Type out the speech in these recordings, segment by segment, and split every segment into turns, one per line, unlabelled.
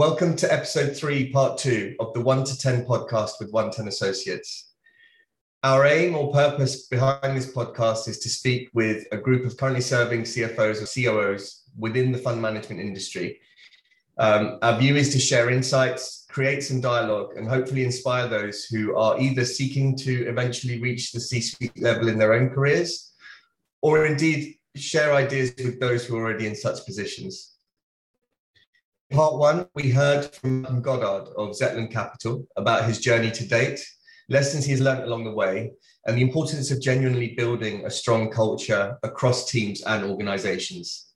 Welcome to episode three, part two of the 1 to 10 podcast with 110 Associates. Our aim or purpose behind this podcast is to speak with a group of currently serving CFOs or COOs within the fund management industry. Um, our view is to share insights, create some dialogue, and hopefully inspire those who are either seeking to eventually reach the C suite level in their own careers or indeed share ideas with those who are already in such positions. Part one, we heard from Goddard of Zetland Capital about his journey to date, lessons he's learned along the way, and the importance of genuinely building a strong culture across teams and organizations.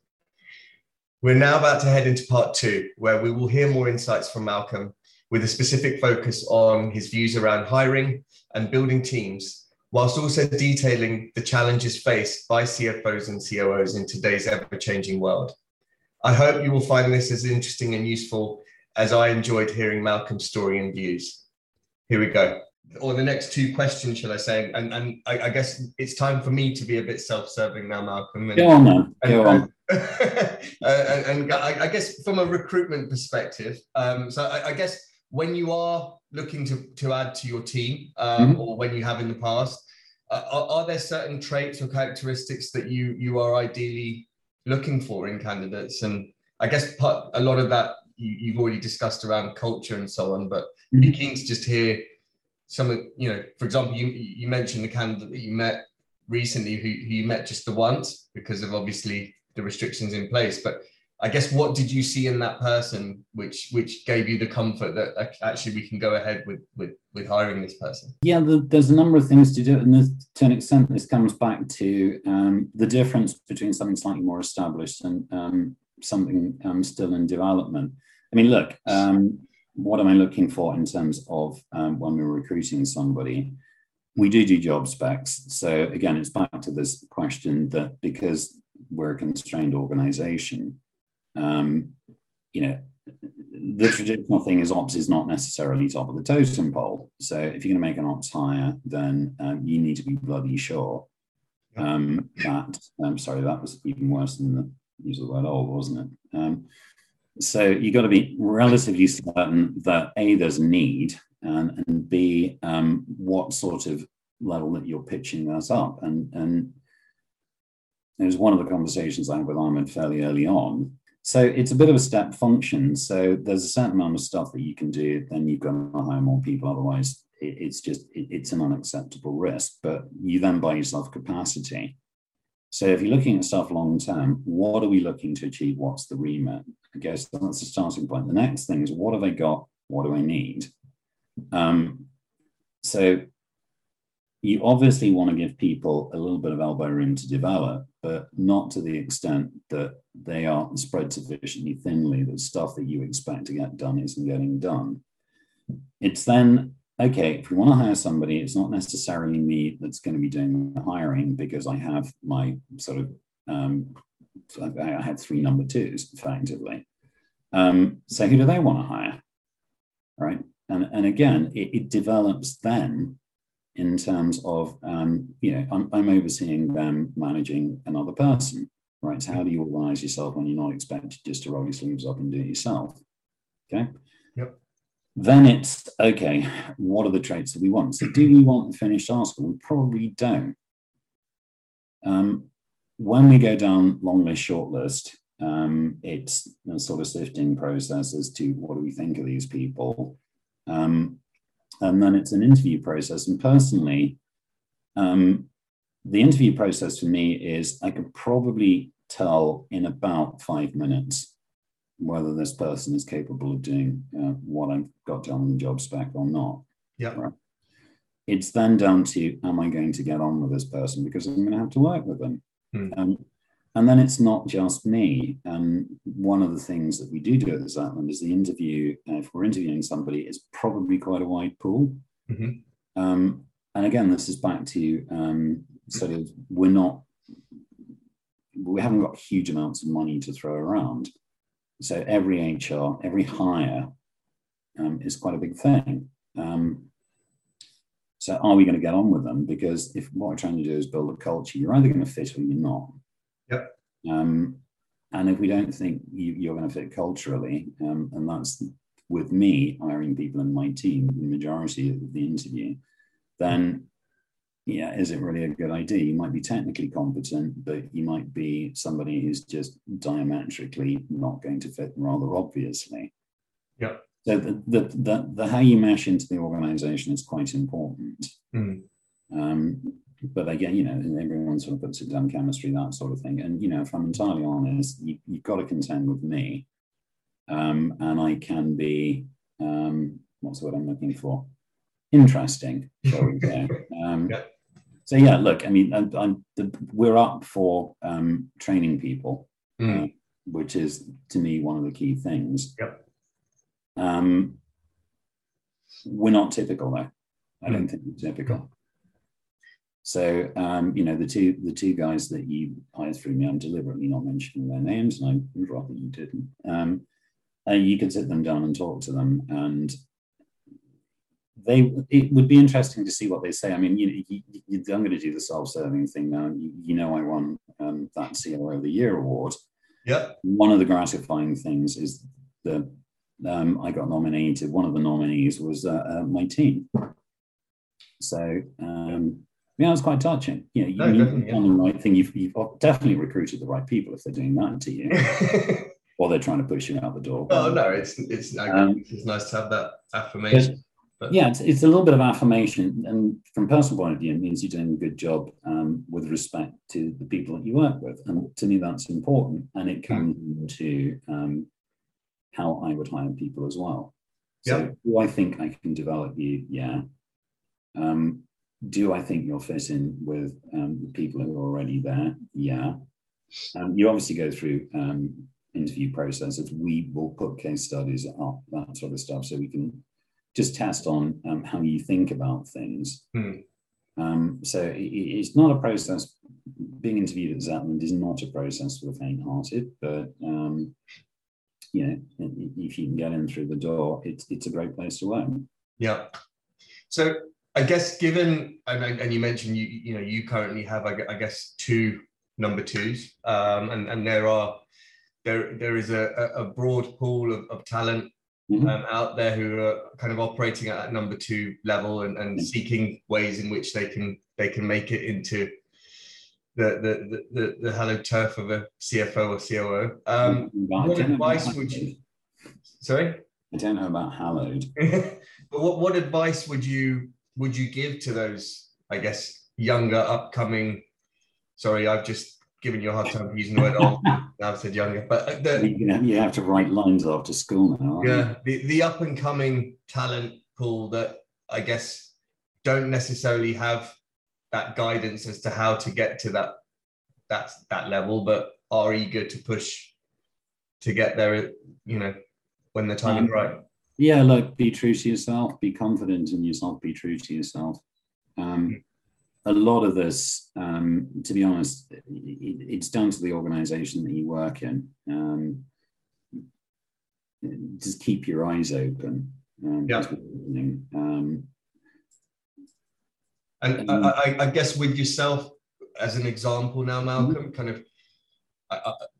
We're now about to head into part two, where we will hear more insights from Malcolm with a specific focus on his views around hiring and building teams, whilst also detailing the challenges faced by CFOs and COOs in today's ever changing world. I hope you will find this as interesting and useful as I enjoyed hearing Malcolm's story and views. Here we go. Or the next two questions, shall I say? And, and I, I guess it's time for me to be a bit self-serving now, Malcolm. And,
go on, man. Go
on. uh, and, and I, I, guess from a recruitment perspective, um, so I, I, guess when you are looking to, to add to your team, um, mm-hmm. or when you have in the past, uh, are, are there certain traits or characteristics that you you are ideally looking for in candidates. And I guess part, a lot of that you, have already discussed around culture and so on, but mm-hmm. be keen to just hear some of, you know, for example, you, you mentioned the candidate that you met recently who, who you met just the once because of obviously the restrictions in place. But I guess what did you see in that person which which gave you the comfort that actually we can go ahead with with with hiring this person?
Yeah, there's a number of things to do, and this, to an extent, this comes back to um, the difference between something slightly more established and um, something um, still in development. I mean, look, um, what am I looking for in terms of um, when we're recruiting somebody? We do do job specs. So again, it's back to this question that because we're a constrained organization um, you know, the traditional thing is ops is not necessarily top of the totem pole. So if you're going to make an ops hire, then um, you need to be bloody sure um, that. I'm um, sorry, that was even worse than the use of the word old, wasn't it? Um, so you've got to be relatively certain that a there's a need, and, and b um, what sort of level that you're pitching that up, and and it was one of the conversations I had with Ahmed fairly early on so it's a bit of a step function. So there's a certain amount of stuff that you can do, then you've got to hire more people. Otherwise, it's just it's an unacceptable risk. But you then buy yourself capacity. So if you're looking at stuff long term, what are we looking to achieve? What's the remit? I guess that's the starting point. The next thing is what have I got? What do I need? Um, so you obviously want to give people a little bit of elbow room to develop, but not to the extent that they are spread sufficiently thinly that stuff that you expect to get done isn't getting done. It's then, okay, if we want to hire somebody, it's not necessarily me that's going to be doing the hiring because I have my sort of, um, I had three number twos effectively. Um, so who do they want to hire? Right. And, and again, it, it develops then in terms of, um, you know, I'm, I'm, overseeing them managing another person, right? So how do you organize yourself when you're not expected just to roll your sleeves up and do it yourself? Okay.
Yep.
Then it's okay. What are the traits that we want? So, do we want the finished article? We probably don't. Um, when we go down long list, short list, um, it's a sort of sifting process as to what do we think of these people. Um, and then it's an interview process. And personally, um, the interview process for me is I could probably tell in about five minutes whether this person is capable of doing uh, what I've got down on the job spec or not.
Yeah. Right.
It's then down to am I going to get on with this person because I'm going to have to work with them. Hmm. Um, and then it's not just me. And one of the things that we do do at the Zetland is the interview. Uh, if we're interviewing somebody, it's probably quite a wide pool. Mm-hmm. Um, and again, this is back to um, sort of we're not, we haven't got huge amounts of money to throw around. So every HR, every hire um, is quite a big thing. Um, so are we going to get on with them? Because if what we're trying to do is build a culture, you're either going to fit or you're not. Um, and if we don't think you, are going to fit culturally, um, and that's with me hiring people in my team, the majority of the interview, then yeah, is it really a good idea? You might be technically competent, but you might be somebody who's just diametrically not going to fit rather obviously.
Yeah.
So the, the, the, the how you mesh into the organization is quite important. Mm. Um, but again, you know, everyone sort of puts it down chemistry, that sort of thing. And, you know, if I'm entirely honest, you, have got to contend with me. Um, and I can be, um, what's the word I'm looking for? Interesting. um, yeah. So, yeah, look, I mean, I'm, I'm the, we're up for um, training people, mm. uh, which is to me one of the key things.
Yep.
Um, we're not typical, though. I don't mm. think we're typical. So um, you know the two the two guys that you hired through me, I'm deliberately not mentioning their names, and I would rather you didn't. Um, you could sit them down and talk to them, and they it would be interesting to see what they say. I mean, you, you, you I'm going to do the self-serving thing now. You, you know, I won um, that COO of the Year award.
Yeah.
One of the gratifying things is that um, I got nominated. One of the nominees was uh, uh, my team. So um, yeah, it was quite touching. You know, you, no, you've done the right thing. You've, you've definitely recruited the right people if they're doing that to you, or they're trying to push you out the door.
Oh no, it's it's um, it's nice to have that affirmation.
But, yeah, it's, it's a little bit of affirmation, and from personal point of view, it means you're doing a good job um, with respect to the people that you work with, and to me, that's important. And it comes mm. into um, how I would hire people as well. So, yeah. do I think I can develop you? Yeah. Um, do I think you'll fit in with um, the people who are already there? Yeah. Um, you obviously go through um, interview processes. We will put case studies up, that sort of stuff, so we can just test on um, how you think about things. Hmm. so it, it's not a process. Being interviewed at Zetland is not a process for the faint-hearted, but um, you know, if you can get in through the door, it's it's a great place to work.
Yeah. So I guess given and, and you mentioned you you know you currently have I guess two number twos um, and and there are there there is a, a broad pool of, of talent mm-hmm. um, out there who are kind of operating at that number two level and, and mm-hmm. seeking ways in which they can they can make it into the the the, the hallowed turf of a CFO or COO. Um, mm-hmm. what advice would you? Sorry,
I don't know about hallowed.
but what what advice would you would you give to those, I guess, younger, upcoming? Sorry, I've just given you a hard time for using the word old. I've said younger, but the,
you, have, you have to write lines after school now.
Yeah, the, the up and coming talent pool that I guess don't necessarily have that guidance as to how to get to that that that level, but are eager to push to get there. You know, when the time um, is right
yeah, look, be true to yourself, be confident in yourself, be true to yourself. Um, a lot of this, um, to be honest, it, it's down to the organization that you work in. Um, just keep your eyes open.
Um, yeah. Um, and I, I, guess with yourself as an example now, Malcolm, mm-hmm. kind of,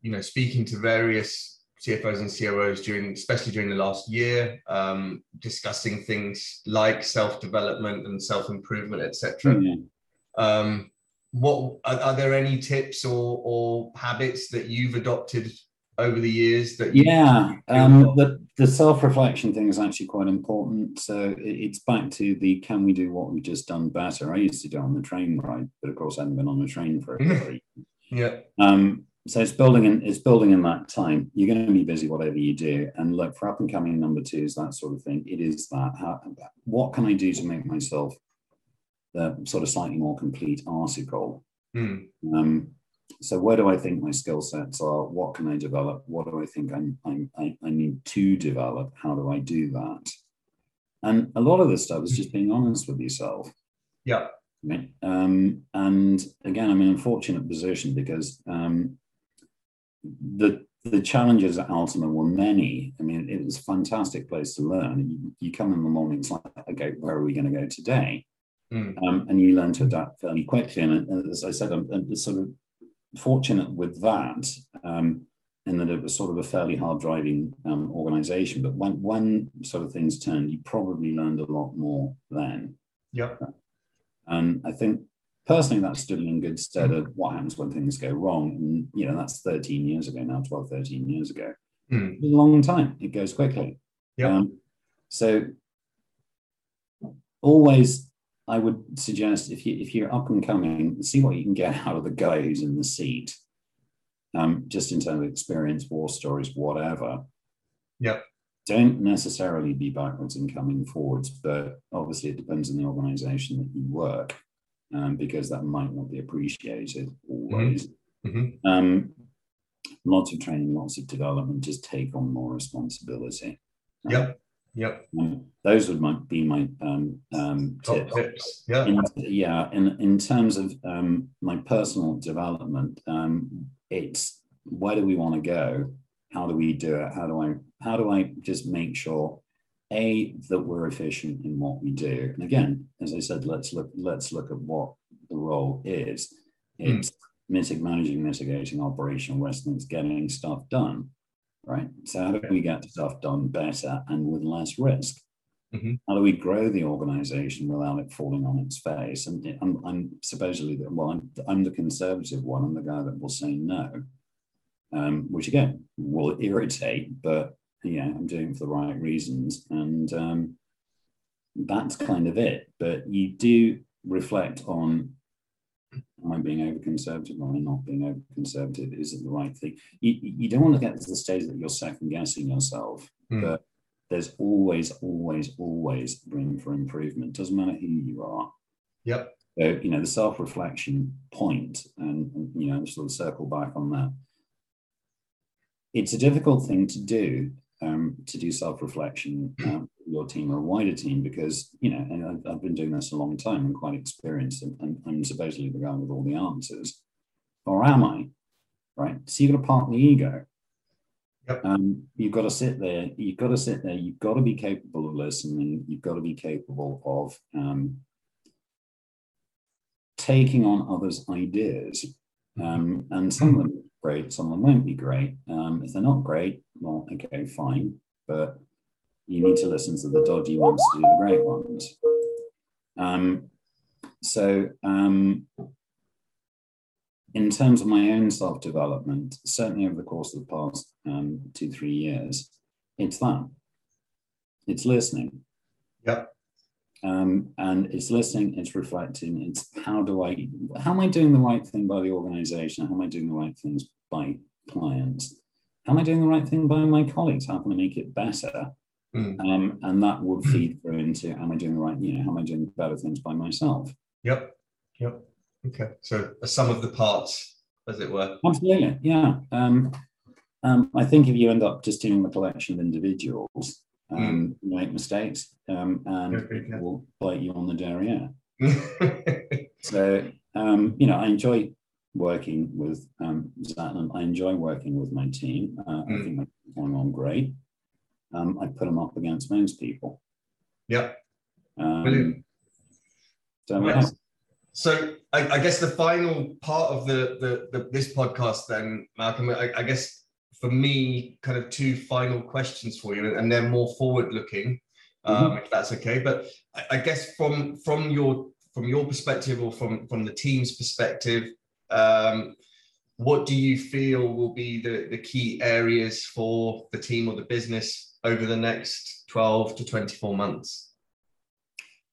you know, speaking to various CFOs and COOs during, especially during the last year, um, discussing things like self-development and self-improvement, etc. Mm-hmm. Um, what are, are, there any tips or, or habits that you've adopted over the years that
yeah um, the, the self-reflection thing is actually quite important so it's back to the can we do what we've just done better i used to do on the train ride but of course i haven't been on a train for a
very yeah
um, so it's building in it's building in that time. You're going to be busy whatever you do, and look for up and coming number twos, that sort of thing. It is that. How, what can I do to make myself the sort of slightly more complete article? Mm. Um, so where do I think my skill sets are? What can I develop? What do I think I'm, I'm I, I need to develop? How do I do that? And a lot of this stuff is just being honest with yourself.
Yeah.
Um, and again, I'm in an unfortunate position because um, the the challenges at Altima were many. I mean, it was a fantastic place to learn. You, you come in the morning, it's like, okay, where are we going to go today? Mm. Um, and you learn to adapt fairly quickly. And as I said, I'm, I'm sort of fortunate with that. Um, in that it was sort of a fairly hard driving um, organization. But when when sort of things turned, you probably learned a lot more then.
Yeah.
And I think personally that stood in good stead of what happens when things go wrong. And you know, that's 13 years ago now, 12, 13 years ago.
Mm.
A long time. It goes quickly.
Yeah.
Um, so always I would suggest if you if you're up and coming, see what you can get out of the guy who's in the seat. Um, just in terms of experience, war stories, whatever.
Yeah.
Don't necessarily be backwards in coming forwards, but obviously it depends on the organization that you work, um, because that might not be appreciated always.
Mm-hmm.
Um, lots of training, lots of development, just take on more responsibility.
Yep. Yep.
Um, those would might be my um, um,
Top
tips.
tips. Yeah.
In, yeah, in in terms of um, my personal development, um, it's where do we want to go? How do we do it? How do I how do I just make sure a that we're efficient in what we do? And again, as I said, let's look let's look at what the role is. It's mitig- managing, mitigating operational risk, and it's getting stuff done. Right. So how do we get stuff done better and with less risk?
Mhm.
How do we grow the organization without it falling on its face? And I'm, I'm supposedly the well, I'm, I'm the conservative one. I'm the guy that will say no, um, which again will irritate, but yeah, I'm doing it for the right reasons, and um, that's kind of it. But you do reflect on am I being over conservative? Am I not being over conservative? Is it the right thing? You, you don't want to get to the stage that you're second guessing yourself,
Mm.
but there's always, always, always room for improvement. Doesn't matter who you are.
Yep.
So, you know, the self reflection point, and, and, you know, just sort of circle back on that. It's a difficult thing to do, um, to do self reflection, um, your team or a wider team, because, you know, and I've, I've been doing this a long time and quite experienced, and, and I'm supposedly the guy with all the answers. Or am I? Right. So you've got to park the ego.
Yep.
Um, you've got to sit there. You've got to sit there. You've got to be capable of listening. You've got to be capable of um, taking on others' ideas. Um, and some of them are great, some of them won't be great. Um, if they're not great, well, okay, fine. But you need to listen to the dodgy ones to do the great ones. Um, so, um, in terms of my own self development, certainly over the course of the past um, two, three years, it's that. It's listening.
Yep.
Um, and it's listening, it's reflecting, it's how do I, how am I doing the right thing by the organization? How am I doing the right things by clients? Am I doing the right thing by my colleagues? How can I make it better?
Mm.
Um, and that would feed through into, am I doing the right, you know, how am I doing better things by myself?
Yep. Yep. Okay. So a sum of the parts, as it were.
Absolutely, yeah. Um, um, I think if you end up just doing a collection of individuals, um, you make mistakes um, and
Okay,
it
yeah.
will bite you on the derriere. So, um, you know, I enjoy working with um, Zetland. I enjoy working with my team. Uh, I
Mm.
think they're going on great. Um, I put them up against most people.
yep.
Um,
Brilliant.
so, yeah.
So I, I guess the final part of the, the, the this podcast then, Malcolm, I, I guess for me, kind of two final questions for you, and they're more forward looking, um, if that's okay. But I, I guess from from your from your perspective or from from the team's perspective, um, what do you feel will be the, the key areas for the team or the business over the next 12 to 24 months?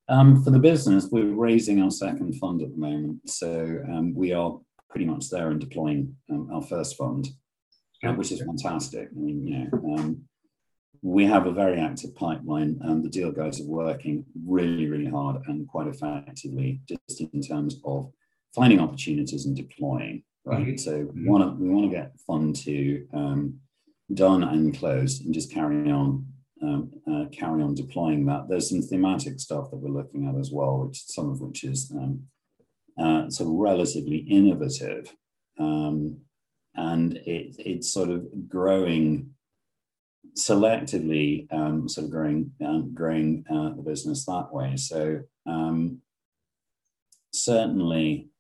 Um, for the business, we're raising our second fund at the moment. So um, we are pretty much there and deploying um, our first fund, uh, which is fantastic. I mean, you know, um, we have a very active pipeline, and the deal guys are working really, really hard and quite effectively, just in terms of finding opportunities and deploying. Right.
Mhm.
So we want to we want to get fund two um, done and closed, and just carry on um, uh, carry on deploying that. There's some thematic stuff that we're looking at as well, which some of which is um, uh, sort of relatively innovative, um, and it, it's sort of growing selectively, um, sort of growing um, growing uh, the business that way. So um, certainly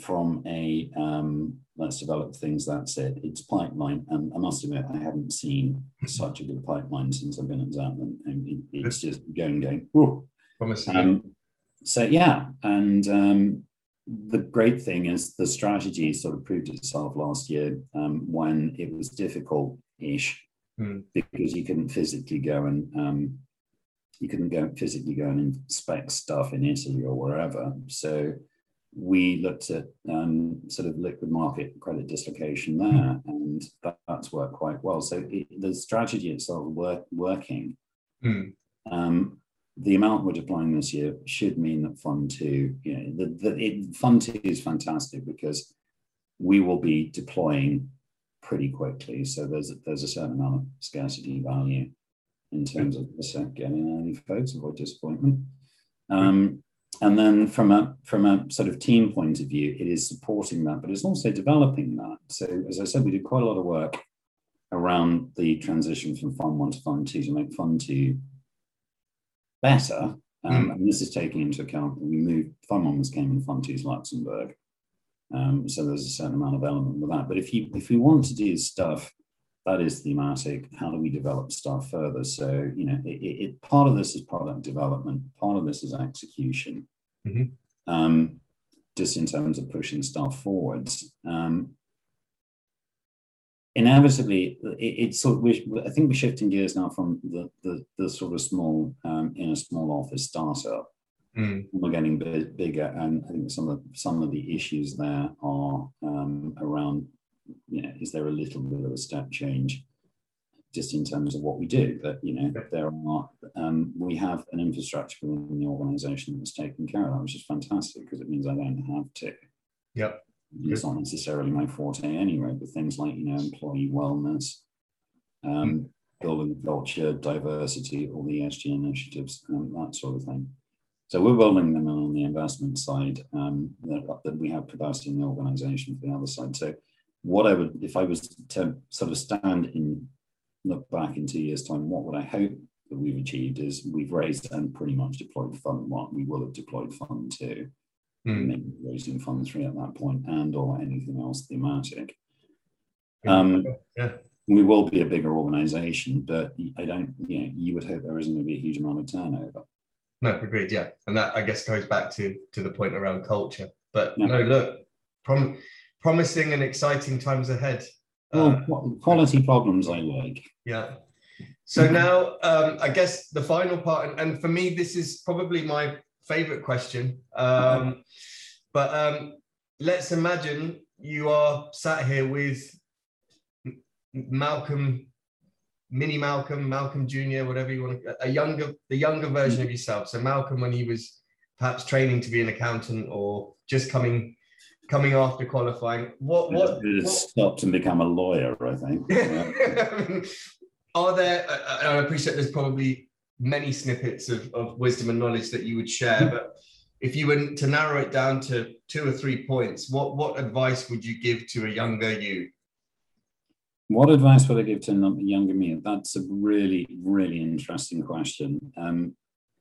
from a um, let's develop things. That's it. It's pipeline, and I must admit, I haven't seen such a good pipeline since I've been at Zetland. And it's just going, going. Whoa. Um, so yeah, and um, the great thing is the strategy sort of proved itself last year um, when it was difficult-ish mm. because you couldn't physically go and um, you couldn't go physically go and inspect stuff in Italy or wherever. So we looked at um, sort of liquid market credit dislocation there, and that, that's worked quite well. So it, the strategy itself work, working. Mm. Um, the amount we're deploying this year should mean that Fund Two, you know, the, the it, Fund Two is fantastic because we will be deploying pretty quickly. So there's there's a certain amount of scarcity value in terms of the getting early folks avoid disappointment. Um, and then from a from a sort of team point of view, it is supporting that, but it's also developing that. So as I said, we did quite a lot of work around the transition from Fund One to Fund Two to make Fund Two better. Um, mm. And this is taking into account that we moved Fund One was Cayman, Fund Two is Luxembourg. Um, so there's a certain amount of element with that. But if you if we want to do stuff that is thematic. How do we develop stuff further? So, you know, it, it, part of this is product development, part of this is execution, mm-hmm. um, just in terms of pushing stuff forwards. Um, inevitably, it, it's sort of, we, I think we're shifting gears now from the, the, the sort of small, um, in a small office startup. Mm. We're getting big, bigger, and I think some of some of the issues there are um, around you know, is there a little bit of a step change just in terms of what we do? But you know, there are um, we have an infrastructure within the organisation that's taken care of that, which is fantastic because it means I don't have to.
Yep.
It's not necessarily my forte anyway, but things like you know employee wellness, um, mm. building culture, diversity, all the ESG initiatives, um, that sort of thing. So we're building them on the investment side um, that, that, we have capacity in the organisation for the other side. So what I would, if I was to sort of stand in, look back in two years' time, what would I hope that we've achieved is we've raised and pretty much deployed fund one. We will have deployed fund two, mm. maybe raising fund three at that point, and or anything else thematic. Um, yeah. We will be a bigger organization, but I don't, you know, you would hope there isn't going to be a huge amount of turnover.
No, agreed. Yeah, and that I guess goes back to to the point around culture. But yeah. no, look, from promising and exciting times ahead.
Well, uh, quality problems I like.
Yeah. So now, um, I guess the final part, and, and, for me, this is probably my favorite question. Um, but um, let's imagine you are sat here with Malcolm, mini Malcolm, Malcolm Junior, whatever you want to, a younger, the younger version of yourself. So Malcolm, when he was perhaps training to be an accountant or just coming coming after qualifying. What what,
what stopped and become a lawyer? I think.
Yeah. Are there? I appreciate there's probably many snippets of, of wisdom and knowledge that you would share, but if you were to narrow it down to two or three points, what what advice would you give to a younger you?
What advice would I give to a younger me? That's a really, really interesting question. Um,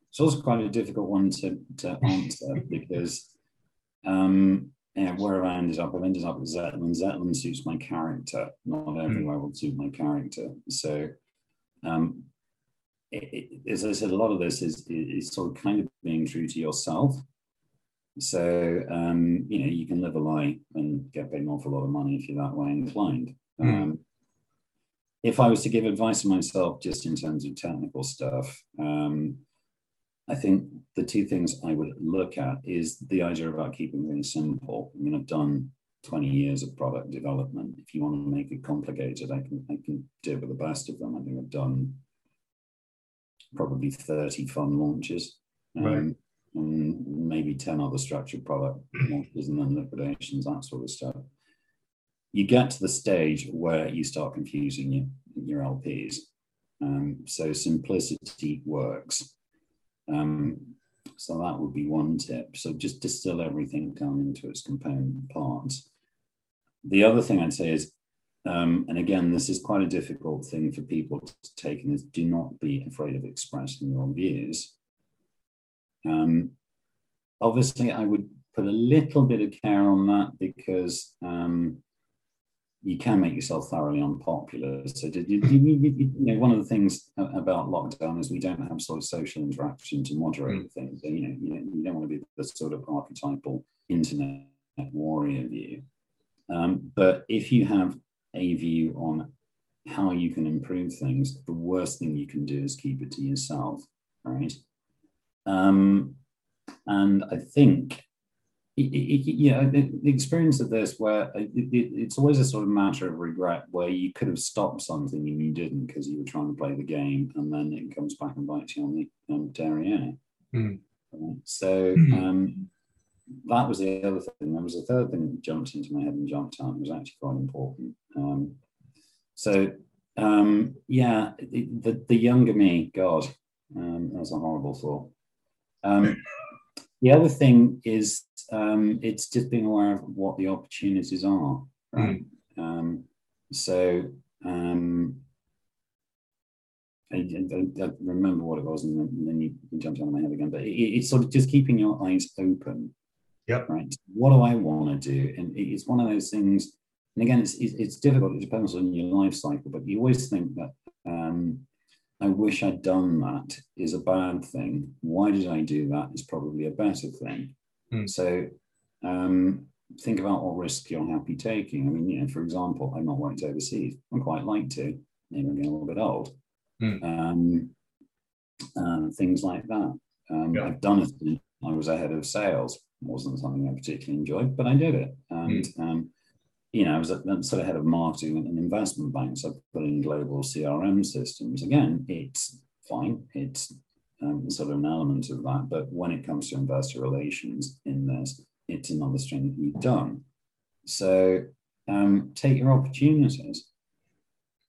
it's also quite a difficult one to, to answer because um, yeah, where I ended up, I've ended up with Zetland. Zetland suits my character. Not everywhere mm. will suit my character. So, um, it, it, as I said, a lot of this is, is sort of kind of being true to yourself. So, um, you know, you can live a lie and get paid an awful lot of money if you're that way inclined. Mm. Um, if I was to give advice to myself just in terms of technical stuff, um, I think the two things I would look at is the idea about keeping things simple. I mean, I've done 20 years of product development. If you want to make it complicated, I can I can do it with the best of them. I think I've done probably 30 fund launches. Um, right. And maybe 10 other structured product launches and then liquidations, that sort of stuff. You get to the stage where you start confusing your, your LPs. Um, so simplicity works. Um, so that would be one tip. So just distill everything down into its component parts. The other thing I'd say is, um, and again, this is quite a difficult thing for people to take, and is do not be afraid of expressing your views. Um, obviously, I would put a little bit of care on that because um, you can make yourself thoroughly unpopular. So, did you, you, you, know, one of the things about lockdown is we don't have sort of social interaction to moderate mm. things. So, you know, you know, you don't want to be the sort of archetypal internet warrior view. Um, but if you have a view on how you can improve things, the worst thing you can do is keep it to yourself, right? Um, and I think yeah, the, the, experience of this where it, it's always a sort of matter of regret where you could have stopped something and you didn't because you were trying to play the game and then it comes back and bites you on the um, derriere. Mm. So hmm. um, that was the other thing. There was a third thing that jumped into my head and jumped out. Was actually quite important. Um, so um, yeah, the, the younger me, God, um, that was a horrible thought. Um, the other thing is um, it's just being aware of what the opportunities are. Right? Mm. Um, so um, I, I, I, remember what it was, and then, and then you, you, jumped out of my head again. But it, it's sort of just keeping your eyes open.
Yep.
Right. What do I want to do? And it's one of those things. And again, it's it's difficult. It depends on your life cycle. But you always think that um, I wish I'd done that is a bad thing. Why did I do that is probably a better thing. Mm. So um, think about what risk you're happy taking. I mean, you know, for example, I've not worked overseas. I'm quite like to. Maybe I'm getting a little bit old. Mm. Um, uh, things like that. Um, yeah. I've done it. I was ahead of sales. It wasn't something I particularly enjoyed, but I did it. And mm you know, I was at, sort of head of marketing and investment banks. I put in global CRM systems. Again, it's fine. It's um, sort of an element of that. But when it comes to investor relations in this, it's another string that you've done. So um, take your opportunities.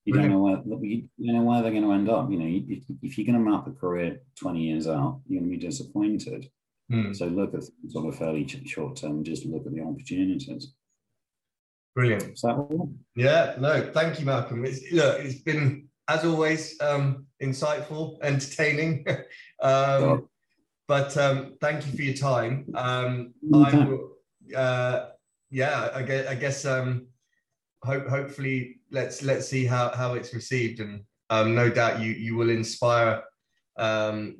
You don't know where you, you know where they're going to end up. You know, if, if you're going to map a career 20 years out, you're going to be disappointed. Mm. So look at sort of fairly short term. Just look at the opportunities.
Brilliant. Yeah, no, thank you, Malcolm. It's, look, it's been, as always, um, insightful, entertaining. um, but um, thank you for your time. Um, I uh, yeah, I guess, I guess um, hope, hopefully, let's let's see how, how it's received, and um, no doubt you you will inspire um,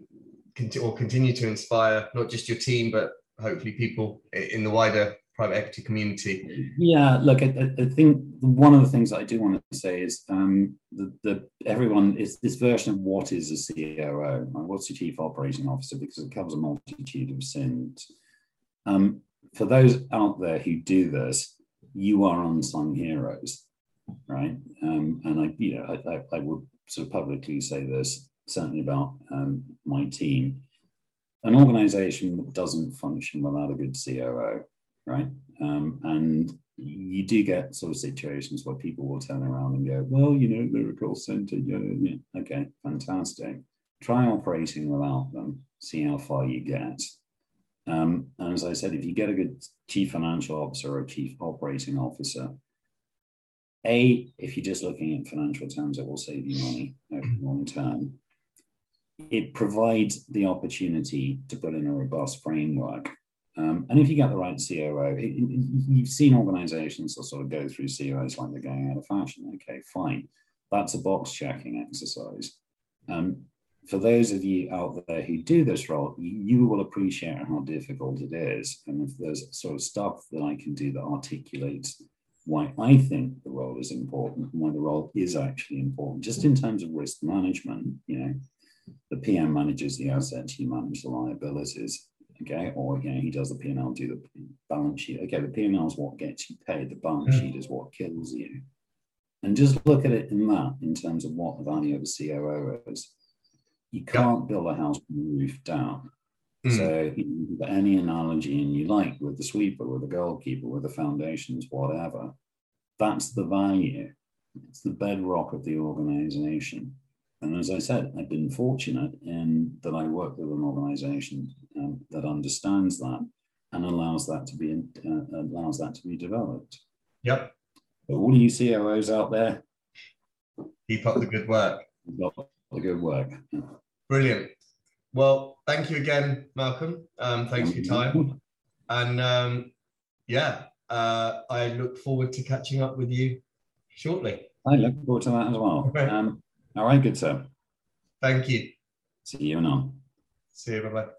or continue to inspire not just your team, but hopefully people in the wider private equity community?
Yeah, look, I, I, think one of the things I do want to say is um, the, the everyone is this version of what is a COO, and what's a chief operating officer, because it covers a multitude of sins. Um, for those out there who do this, you are unsung heroes, right? Um, and I, you know, I, I, I, would sort of publicly say this certainly about um, my team. An organization that doesn't function without a good COO right? Um, and you do get sort of situations where people will turn around and go, well, you know, they're a call center. Yeah, yeah. Okay, fantastic. Try operating without them, see how far you get. Um, and as I said, if you get a good chief financial officer or chief operating officer, A, if you're just looking at financial terms, it will save you money over long term. It provides the opportunity to put in a robust framework um, and if you get the right COO, it, it, you've seen organizations that sort of go through COOs like they're going out of fashion. Okay, fine. That's a box checking exercise. Um, for those of you out there who do this role, you, you, will appreciate how difficult it is. And if there's sort of stuff that I can do that articulates why I think the role is important and why the role is actually important, just in terms of risk management, you know, the PM manages the assets, you manage the liabilities okay, or you know, he does the P&L, do the balance sheet. Okay, the P&L is what gets you paid, the balance sheet is what kills you. And just look at it in that, in terms of what the value of a COO is. You can't build a house from the roof down. Mm. So any analogy and you like with the sweeper, with the goalkeeper, with the foundations, whatever, that's the value. It's the bedrock of the organization. And as I said, I've been fortunate in that I work with an organization um, that understands that and allows that to be uh, allows that to be developed.
Yep.
But all you COOs out there,
keep up the good work.
Keep up the good work.
Brilliant. Well, thank you again, Malcolm. Um, thanks for your time. And um, yeah, uh, I look forward to catching up with you shortly.
I look forward to that as well.
Okay.
Um, all right, good sir.
Thank you.
See you on.
See you. Bye bye.